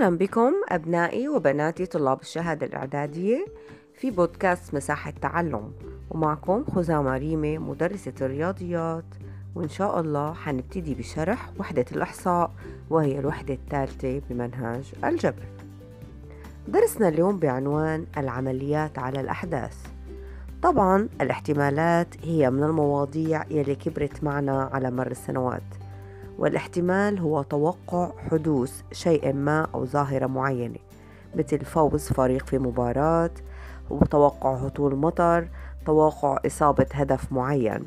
أهلا بكم أبنائي وبناتي طلاب الشهادة الإعدادية في بودكاست مساحة تعلم ومعكم خزامة ريمة مدرسة الرياضيات وإن شاء الله حنبتدي بشرح وحدة الإحصاء وهي الوحدة الثالثة بمنهج الجبر. درسنا اليوم بعنوان العمليات على الأحداث. طبعا الاحتمالات هي من المواضيع يلي كبرت معنا على مر السنوات. والاحتمال هو توقع حدوث شيء ما أو ظاهرة معينة مثل فوز فريق في مباراة وتوقع هطول مطر توقع إصابة هدف معين.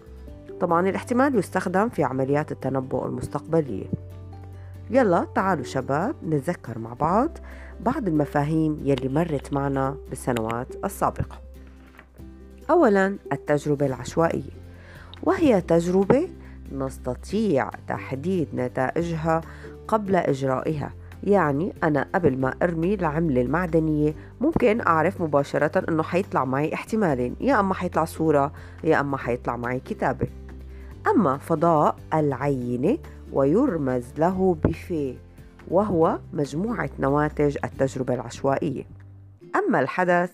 طبعا الاحتمال يستخدم في عمليات التنبؤ المستقبلية. يلا تعالوا شباب نتذكر مع بعض بعض المفاهيم يلي مرت معنا بالسنوات السابقة. أولا التجربة العشوائية. وهي تجربة نستطيع تحديد نتائجها قبل إجرائها. يعني أنا قبل ما أرمي العملة المعدنية ممكن أعرف مباشرة أنه حيطلع معي احتمالين يا أما حيطلع صورة يا أما حيطلع معي كتابة. أما فضاء العينة ويرمز له بفي وهو مجموعة نواتج التجربة العشوائية. أما الحدث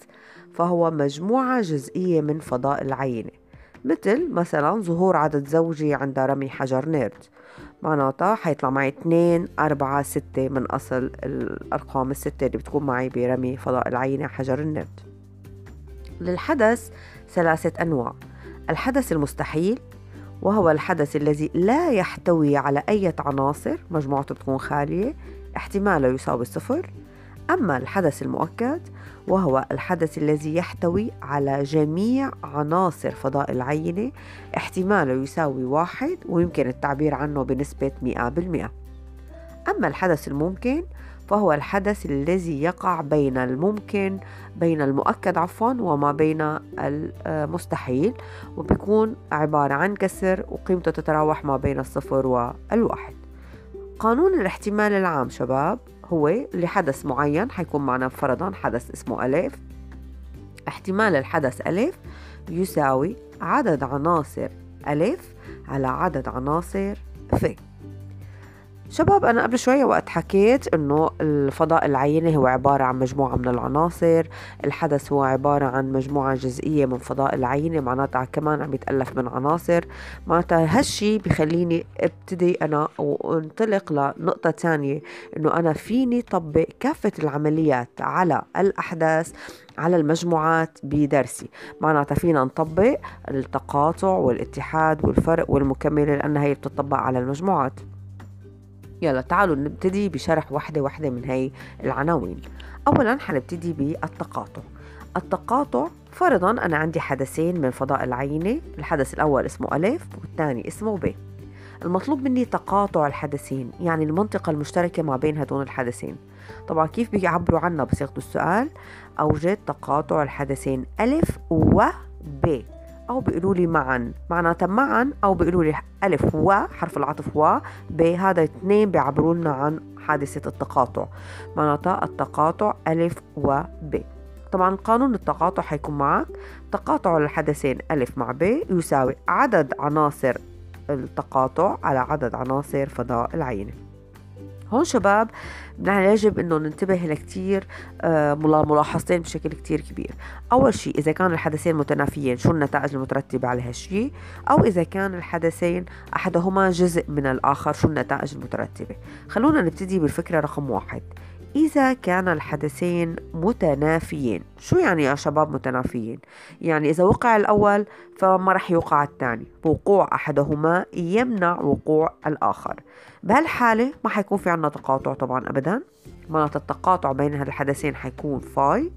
فهو مجموعة جزئية من فضاء العينة. مثل مثلا ظهور عدد زوجي عند رمي حجر نيرد معناتها حيطلع معي اثنين أربعة ستة من أصل الأرقام الستة اللي بتكون معي برمي فضاء العينة حجر النيرد للحدث ثلاثة أنواع. الحدث المستحيل وهو الحدث الذي لا يحتوي على أي عناصر مجموعته بتكون خالية احتماله يساوي صفر أما الحدث المؤكد وهو الحدث الذي يحتوي على جميع عناصر فضاء العينة احتماله يساوي واحد ويمكن التعبير عنه بنسبة 100% أما الحدث الممكن فهو الحدث الذي يقع بين الممكن بين المؤكد عفوا وما بين المستحيل وبيكون عبارة عن كسر وقيمته تتراوح ما بين الصفر والواحد. قانون الاحتمال العام شباب هو لحدث معين حيكون معنا فرضا حدث اسمه ألف احتمال الحدث ألف يساوي عدد عناصر ألف على عدد عناصر ف. شباب أنا قبل شوية وقت حكيت إنه الفضاء العيني هو عبارة عن مجموعة من العناصر. الحدث هو عبارة عن مجموعة جزئية من فضاء العينة معناتها كمان عم يتألف من عناصر. معناتها هالشي بخليني أبتدي أنا وانطلق لنقطة تانية إنه أنا فيني طبق كافة العمليات على الأحداث على المجموعات بدرسي. معناتها فينا نطبق التقاطع والاتحاد والفرق والمكملة لأنها هي بتطبق على المجموعات. يلا تعالوا نبتدي بشرح واحدة واحدة من هاي العناوين. أولا حنبتدي بالتقاطع. التقاطع فرضا أنا عندي حدثين من فضاء العينة الحدث الأول اسمه ألف والثاني اسمه ب. المطلوب مني تقاطع الحدثين يعني المنطقة المشتركة ما بين هدول الحدثين. طبعا كيف بيعبروا عنها بصيغة السؤال. أوجد تقاطع الحدثين ألف و ب. أو بيقولوا لي معا. معناتها معا أو بيقولوا لي ألف و حرف العطف و ب هذا اثنين بيعبروا لنا عن حادثة التقاطع. معناتها التقاطع ألف و ب. طبعا قانون التقاطع حيكون معك تقاطع الحدثين ألف مع ب يساوي عدد عناصر التقاطع على عدد عناصر فضاء العينه هون شباب يجب إنه ننتبه لكتير آه، ملاحظتين بشكل كتير كبير. أول شيء إذا كان الحدثين متنافيين شو النتائج المترتبة على هالشيء أو إذا كان الحدثين أحدهما جزء من الآخر شو النتائج المترتبة؟ خلونا نبتدي بالفكرة رقم واحد. إذا كان الحدثين متنافيين شو يعني يا شباب متنافيين؟ يعني إذا وقع الأول فما رح يوقع الثاني وقوع أحدهما يمنع وقوع الآخر. بهالحالة ما حيكون في عنا تقاطع طبعا أبدا. معناتها التقاطع بين هالحدثين حيكون فاي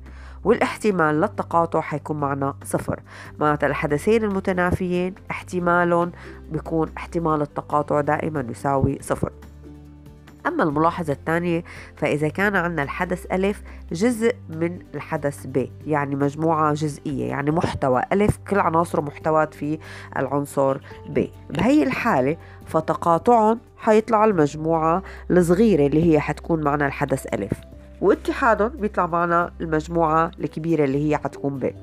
والاحتمال للتقاطع حيكون معنا صفر. معناتها الحدثين المتنافيين احتمالهم بيكون احتمال التقاطع دائما يساوي صفر. أما الملاحظة الثانية فإذا كان عندنا الحدث ألف جزء من الحدث ب يعني مجموعة جزئية يعني محتوى ألف كل عناصره محتوات في العنصر ب. بهي الحالة فتقاطعهم حيطلع المجموعة الصغيرة اللي هي حتكون معنا الحدث ألف واتحادهم بيطلع معنا المجموعة الكبيرة اللي هي حتكون ب.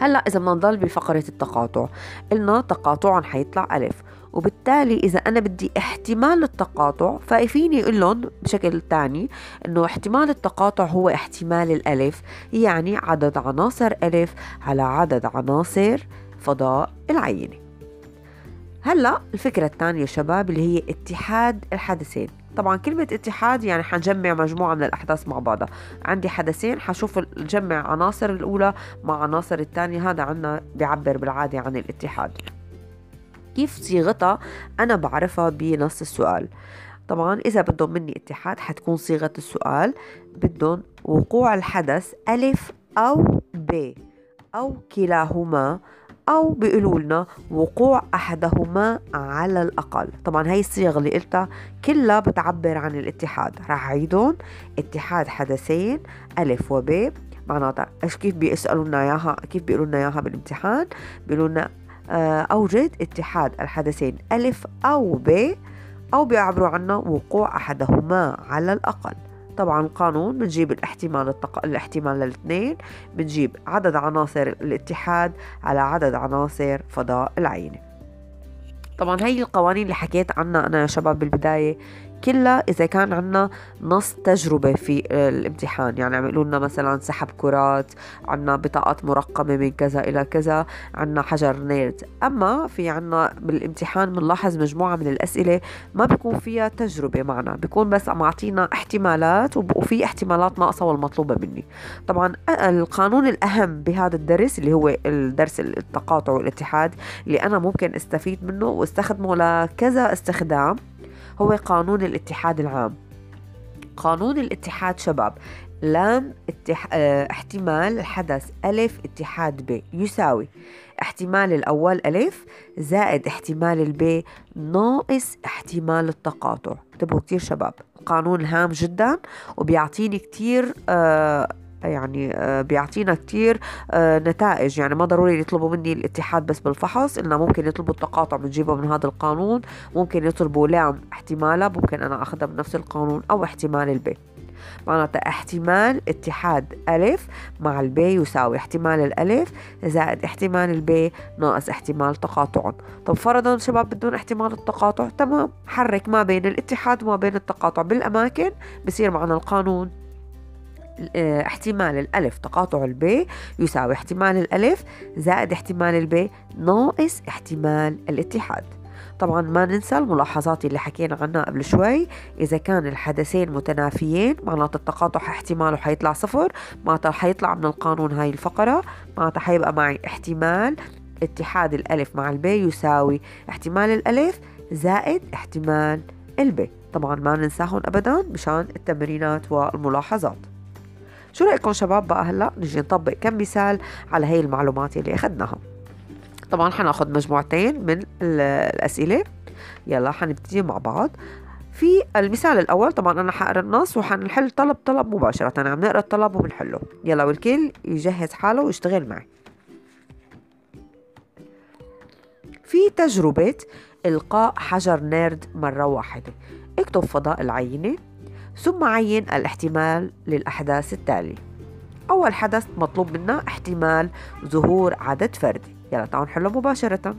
هلأ إذا بدنا نضل بفقرة التقاطع قلنا تقاطعهم حيطلع ألف وبالتالي إذا أنا بدي احتمال التقاطع ففيني أقول لهم بشكل تاني إنه احتمال التقاطع هو احتمال الألف يعني عدد عناصر ألف على عدد عناصر فضاء العينة. هلأ الفكرة الثانية شباب اللي هي اتحاد الحدثين. طبعا كلمة اتحاد يعني حنجمع مجموعة من الأحداث مع بعضها. عندي حدثين حشوف جمع عناصر الأولى مع عناصر الثانية هذا عنا بيعبر بالعادة عن الاتحاد. كيف صيغتها؟ أنا بعرفها بنص السؤال. طبعا إذا بدهم مني اتحاد حتكون صيغة السؤال. بدهم وقوع الحدث ألف أو ب أو كلاهما أو بيقولوا لنا وقوع أحدهما على الأقل. طبعا هاي الصيغ اللي قلتها كلها بتعبر عن الاتحاد. راح أعيدهم. اتحاد حدثين ألف وب. معناتها إيش كيف بيسألوا لنا إياها؟ كيف بيقولوا لنا إياها بالامتحان؟ بيقولوا لنا أوجد اتحاد الحدثين ألف أو ب أو بيعبروا عنه وقوع أحدهما على الأقل. طبعا القانون بنجيب الاحتمال التق... الاحتمال للاثنين بنجيب عدد عناصر الاتحاد على عدد عناصر فضاء العينة طبعا هي القوانين اللي حكيت عنها أنا يا شباب بالبداية كلها إذا كان عنا نص تجربة في الامتحان. يعني عم يقولوا لنا مثلا سحب كرات عنا بطاقات مرقمة من كذا إلى كذا عنا حجر نيرد. أما في عنا بالامتحان بنلاحظ مجموعة من الأسئلة ما بيكون فيها تجربة معنا. بيكون بس معطينا احتمالات وفي احتمالات ناقصة والمطلوبة مني. طبعا القانون الأهم بهذا الدرس اللي هو الدرس التقاطع والاتحاد اللي أنا ممكن استفيد منه واستخدمه لكذا استخدام. هو قانون الاتحاد العام. قانون الاتحاد شباب. لام اتح... آه... احتمال الحدث ألف اتحاد ب. يساوي احتمال الأول ألف زائد احتمال الب ناقص احتمال التقاطع. انتبهوا كتير شباب. قانون هام جدا وبيعطيني كتير آه يعني آه، بيعطينا كتير آه، نتائج. يعني ما ضروري يطلبوا مني الاتحاد بس بالفحص إنه ممكن يطلبوا التقاطع بنجيبه من هذا القانون ممكن يطلبوا لام احتمالها ممكن أنا أخذها بنفس القانون أو احتمال البي. معناتها احتمال اتحاد ألف مع البي يساوي احتمال الألف زائد احتمال البي ناقص احتمال تقاطع طب فرضا شباب بدون احتمال التقاطع تمام. حرك ما بين الاتحاد وما بين التقاطع. بالأماكن بصير معنا القانون. احتمال الألف تقاطع البي يساوي احتمال الألف زائد احتمال البي ناقص احتمال الاتحاد. طبعا ما ننسى الملاحظات اللي حكينا عنها قبل شوي. إذا كان الحدثين متنافيين معناته التقاطع احتماله حيطلع صفر. معناته حيطلع من القانون هاي الفقرة. معناته حيبقى معي احتمال اتحاد الألف مع البي يساوي احتمال الألف زائد احتمال البي طبعا ما ننساهم أبدا مشان التمرينات والملاحظات. شو رأيكم شباب بقى هلأ؟ نجي نطبق كم مثال على هي المعلومات اللي أخذناها. طبعا حنأخذ مجموعتين من الأسئلة. يلا حنبتدي مع بعض. في المثال الأول طبعا أنا حقرأ النص وحنحل طلب طلب مباشرة. عم نقرأ الطلب وبنحله. يلا والكل يجهز حاله ويشتغل معي. في تجربة إلقاء حجر نيرد مرة واحدة. اكتب فضاء العينة. ثم عين الاحتمال للأحداث التالية. أول حدث مطلوب منا احتمال ظهور عدد فردي. يلا تعالوا نحله مباشرة.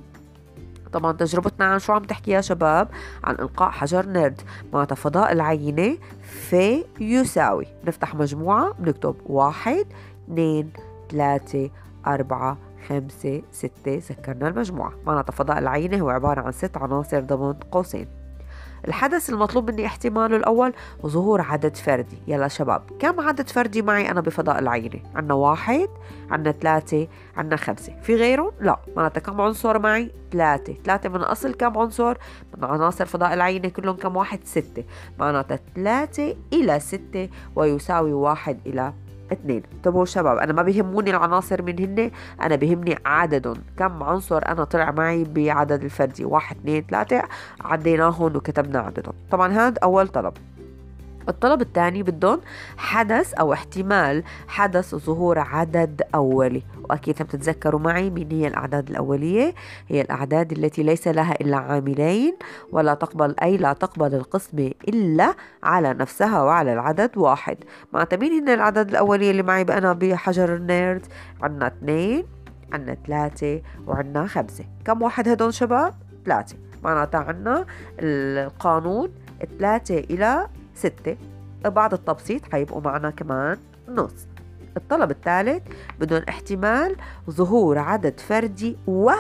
طبعا تجربتنا عن شو عم تحكي يا شباب؟ عن إلقاء حجر نيرد معناتها فضاء العينة في يساوي نفتح مجموعة بنكتب واحد اثنين ثلاثة أربعة خمسة ستة. سكرنا المجموعة. معناتها فضاء العينة هو عبارة عن ست عناصر ضمن قوسين. الحدث المطلوب مني احتماله الأول ظهور عدد فردي. يلا شباب كم عدد فردي معي أنا بفضاء العينة؟ عنا واحد عنا ثلاثة عنا خمسة. في غيرهم لا معناتها كم عنصر معي؟ ثلاثة. ثلاثة من أصل كم عنصر؟ من عناصر فضاء العينة كلهم كم؟ واحد ستة. معناتها ثلاثة إلى ستة ويساوي واحد إلى اثنين انتبهوا شباب أنا ما بيهموني العناصر من هن أنا بيهمني عددهم كم عنصر أنا طلع معي بعدد الفردي؟ واحد اثنين ثلاثة عديناهم وكتبنا عددهم. طبعا هذا أول طلب. الطلب الثاني بدهم حدث أو احتمال حدث ظهور عدد أولي. وأكيد هم تتذكروا معي مين هي الأعداد الأولية. هي الأعداد التي ليس لها إلا عاملين ولا تقبل أي لا تقبل القسمة إلا على نفسها وعلى العدد واحد. مع مين هن الأعداد الأولية اللي معي أنا بحجر النيرد. عنا اثنين عنا ثلاثة وعنا خمسة. كم واحد هدول شباب؟ ثلاثة. معناتها عنا القانون 3 إلى 6 بعد التبسيط حيبقوا معنا كمان نص. الطلب الثالث بدون احتمال ظهور عدد فردي و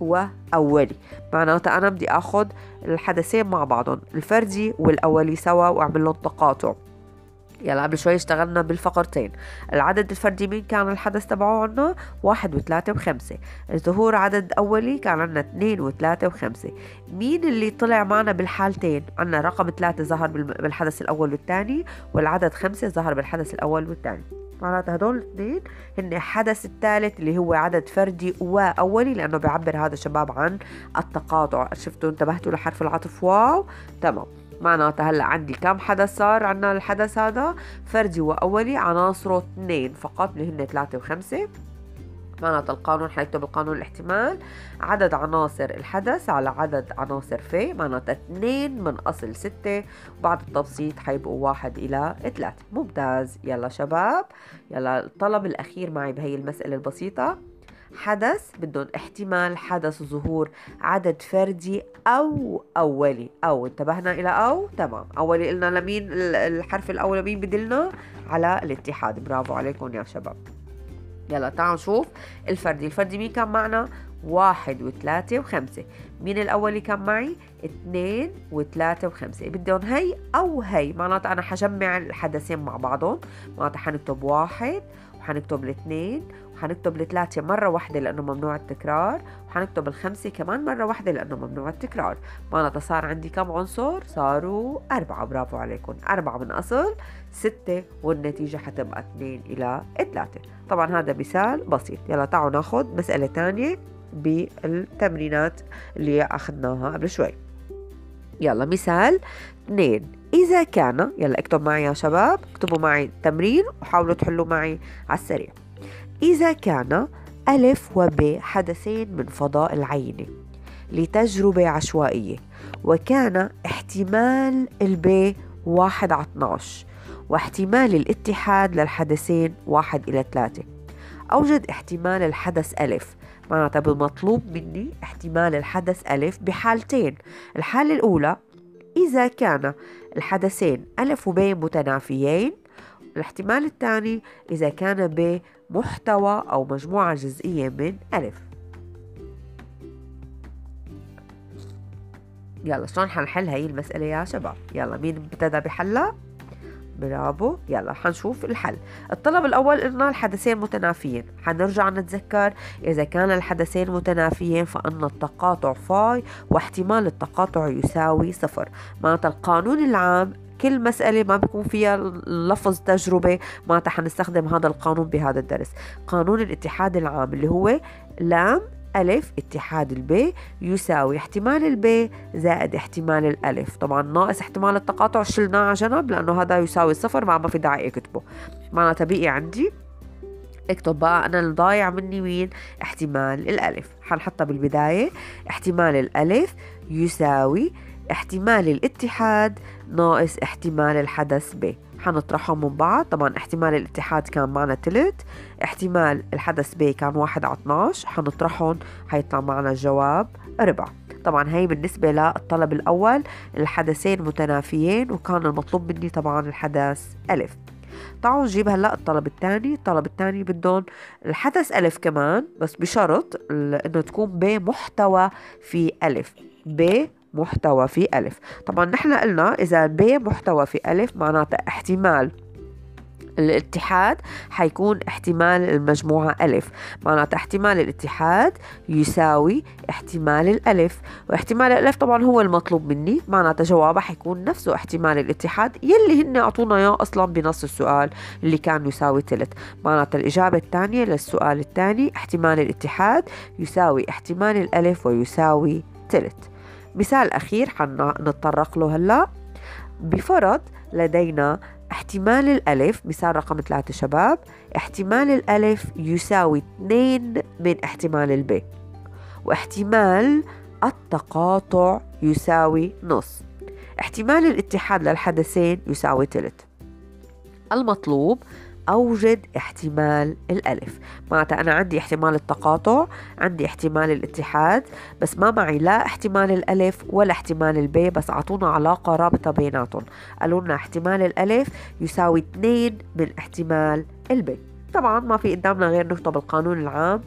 وأولي معناتها أنا بدي أخذ الحدثين مع بعضهم الفردي والأولي سوا وأعمل لهم تقاطع. يلا قبل شوي اشتغلنا بالفقرتين. العدد الفردي مين كان الحدث تبعه عنا؟ واحد وثلاثة وخمسة. الظهور عدد أولي كان عنا اثنين وثلاثة وخمسة. مين اللي طلع معنا بالحالتين؟ عنا رقم ثلاثة ظهر بالحدث الأول والثاني والعدد خمسة ظهر بالحدث الأول والثاني. معناتها هدول الاثنين هن الحدث الثالث اللي هو عدد فردي وأولي لأنه بيعبر هذا الشباب عن التقاطع. شفتوا؟ انتبهتوا لحرف العطف. واو. تمام. معناتها هلا عندي كم حدث صار عندنا الحدث هذا؟ فردي وأولي عناصره اثنين فقط اللي هن ثلاثة وخمسة. معناتها القانون حنكتب القانون الاحتمال. عدد عناصر الحدث على عدد عناصر في. معناتها اثنين من أصل ستة. وبعد التبسيط حيبقوا واحد إلى ثلاثة. ممتاز. يلا شباب. يلا الطلب الأخير معي بهي المسألة البسيطة. حدث بدهم احتمال حدث ظهور عدد فردي أو أولي. أو انتبهنا إلى أو؟ تمام. أولي قلنا لمين؟ الحرف الأول مين بدلنا؟ على الاتحاد. برافو عليكم يا شباب. يلا تعالوا نشوف الفردي. الفردي مين كان معنا؟ واحد وثلاثة وخمسة. مين الأول اللي كان معي؟ اثنين وثلاثة وخمسة. بدهم هي أو هي؟ معناتها أنا حجمع الحدثين مع بعضهم. معناتها حنكتب واحد وحنكتب الاثنين وحنكتب الثلاثة مرة واحدة لأنه ممنوع التكرار وحنكتب الخمسة كمان مرة واحدة لأنه ممنوع التكرار. معناتها صار عندي كم عنصر؟ صاروا أربعة. برافو عليكم. أربعة من أصل ستة والنتيجة حتبقى اثنين إلى ثلاثة. طبعا هذا مثال بسيط. يلا تعالوا ناخذ مسألة تانية بالتمرينات اللي أخذناها قبل شوي. يلا مثال اثنين. إذا كان يلا اكتب معي يا شباب اكتبوا معي تمرين وحاولوا تحلوا معي على السريع. إذا كان ألف وب حدثين من فضاء العينة لتجربة عشوائية وكان احتمال الب واحد على 12 واحتمال الاتحاد للحدثين واحد إلى ثلاثة. أوجد احتمال الحدث ألف. معناتها بالمطلوب مني احتمال الحدث ألف بحالتين. الحالة الأولى إذا كان الحدثين ألف وب متنافيين. الاحتمال الثاني إذا كان ب محتوى أو مجموعة جزئية من ألف. يلا شلون حنحل هاي المسألة يا شباب؟ يلا مين ابتدى بحلها؟ برافو. يلا حنشوف الحل. الطلب الأول قلنا الحدثين متنافيين. حنرجع نتذكر إذا كان الحدثين متنافيين فأن التقاطع فاي واحتمال التقاطع يساوي صفر. معناتها القانون العام كل مسألة ما بيكون فيها لفظ تجربة معناتها حنستخدم هذا القانون بهذا الدرس. قانون الاتحاد العام اللي هو لام ألف اتحاد الب يساوي احتمال الب زائد احتمال الألف. طبعا ناقص احتمال التقاطع شلناه على جنب لأنه هذا يساوي صفر ما ما في داعي أكتبه. معناتها بقي عندي. اكتب بقى أنا الضايع مني مين؟ احتمال الألف. حنحطها بالبداية. احتمال الألف يساوي احتمال الاتحاد ناقص احتمال الحدث ب حنطرحهم من بعض. طبعا احتمال الاتحاد كان معنا تلت احتمال الحدث ب كان واحد على 12 حنطرحهم حيطلع معنا الجواب ربع. طبعا هي بالنسبة للطلب الأول الحدثين متنافيين وكان المطلوب مني طبعا الحدث ألف. تعالوا نجيب هلأ الطلب الثاني. الطلب الثاني بدهم الحدث ألف كمان بس بشرط إنه تكون ب محتوى في ألف. ب محتوى في ألف. طبعا نحن قلنا إذا ب محتوى في ألف معناتها احتمال. الاتحاد حيكون احتمال المجموعة ألف. معناتها احتمال الاتحاد يساوي احتمال الألف. واحتمال الألف طبعا هو المطلوب مني. معناتها جوابها حيكون نفسه احتمال الاتحاد. يلي هن أعطونا إياه أصلا بنص السؤال اللي كان يساوي تلت. معناتها الإجابة الثانية للسؤال الثاني. احتمال الاتحاد يساوي احتمال الألف ويساوي تلت. مثال أخير حنتطرق له هلا. بفرض لدينا احتمال الألف مثال رقم ثلاثة شباب احتمال الألف يساوي اثنين من احتمال الب واحتمال التقاطع يساوي نص احتمال الاتحاد للحدثين يساوي ثلث. المطلوب أوجد احتمال الألف. معناتها أنا عندي احتمال التقاطع عندي احتمال الاتحاد بس ما معي لا احتمال الألف ولا احتمال البي بس أعطونا علاقة رابطة بيناتهم. قالوا لنا احتمال الألف يساوي 2 من احتمال البي طبعا ما في قدامنا غير نكتب القانون العام.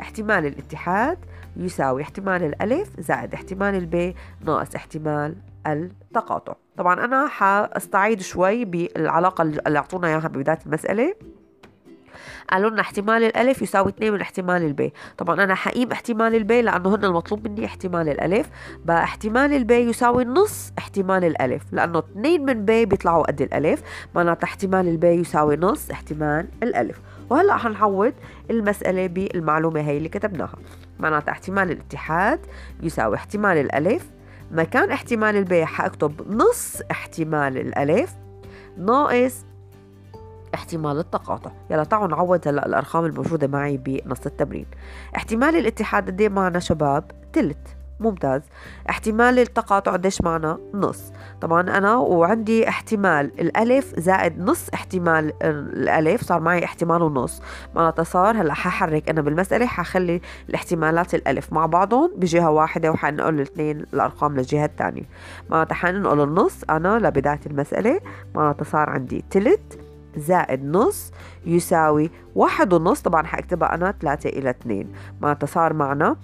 احتمال الاتحاد يساوي احتمال الألف زائد احتمال البي ناقص احتمال التقاطع طبعا أنا حاستعيد شوي بالعلاقة اللي أعطونا إياها ببداية المسألة قالوا لنا احتمال الألف يساوي 2 من احتمال البي طبعا أنا حأقيم احتمال البي لأنه هن المطلوب مني احتمال الألف بقى احتمال البي يساوي نص احتمال الألف لأنه 2 من بي بيطلعوا قد الألف معناتها احتمال البي يساوي نص احتمال الألف وهلا حنعوض المسألة بالمعلومة هي اللي كتبناها معناتها احتمال الاتحاد يساوي احتمال الألف. مكان احتمال البي حأكتب نص احتمال الألف ناقص احتمال التقاطع. يلا تعالوا نعوض هلا الأرقام الموجودة معي بنص التمرين. احتمال الاتحاد قد معنا شباب؟ تلت. ممتاز. احتمال التقاطع قديش معنا؟ نص. طبعا أنا وعندي احتمال الألف زائد نص احتمال الألف صار معي احتمال ونص. معناتها صار هلأ ححرك أنا بالمسألة حخلي الاحتمالات الألف مع بعضهم بجهة واحدة وحنقول الاثنين الأرقام للجهة الثانية. معناتها حننقل النص أنا لبداية المسألة. معناتها صار عندي تلت زائد نص يساوي واحد ونص. طبعا حاكتبها أنا ثلاثة إلى اثنين. معناتها صار معنا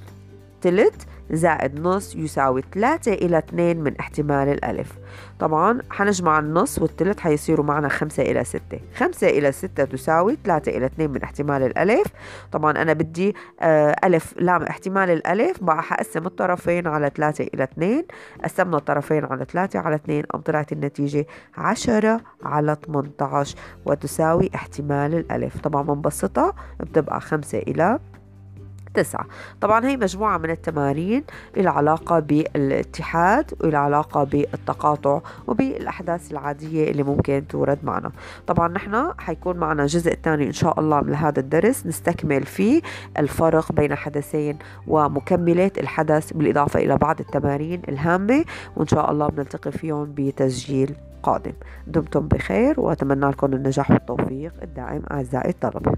تلت زائد نص يساوي 3 إلى 2 من احتمال الألف. طبعا حنجمع النص والتلت حيصيروا معنا 5 إلى 6 5 إلى 6 تساوي 3 إلى 2 من احتمال الألف. طبعا أنا بدي آه ألف لام احتمال الألف بقى حقسم الطرفين على 3 إلى 2 قسمنا الطرفين على 3 على 2 أم طلعت النتيجة 10 على 18 وتساوي احتمال الألف. طبعا بنبسطها بتبقى 5 إلى تسعة. طبعا هي مجموعة من التمارين العلاقة بالاتحاد والعلاقة بالتقاطع وبالأحداث العادية اللي ممكن تورد معنا. طبعا نحن حيكون معنا جزء ثاني إن شاء الله من هذا الدرس. نستكمل فيه الفرق بين حدثين ومكملات الحدث بالإضافة إلى بعض التمارين الهامة وإن شاء الله بنلتقي فيهم بتسجيل قادم. دمتم بخير وأتمنى لكم النجاح والتوفيق الدائم أعزائي الطلبة.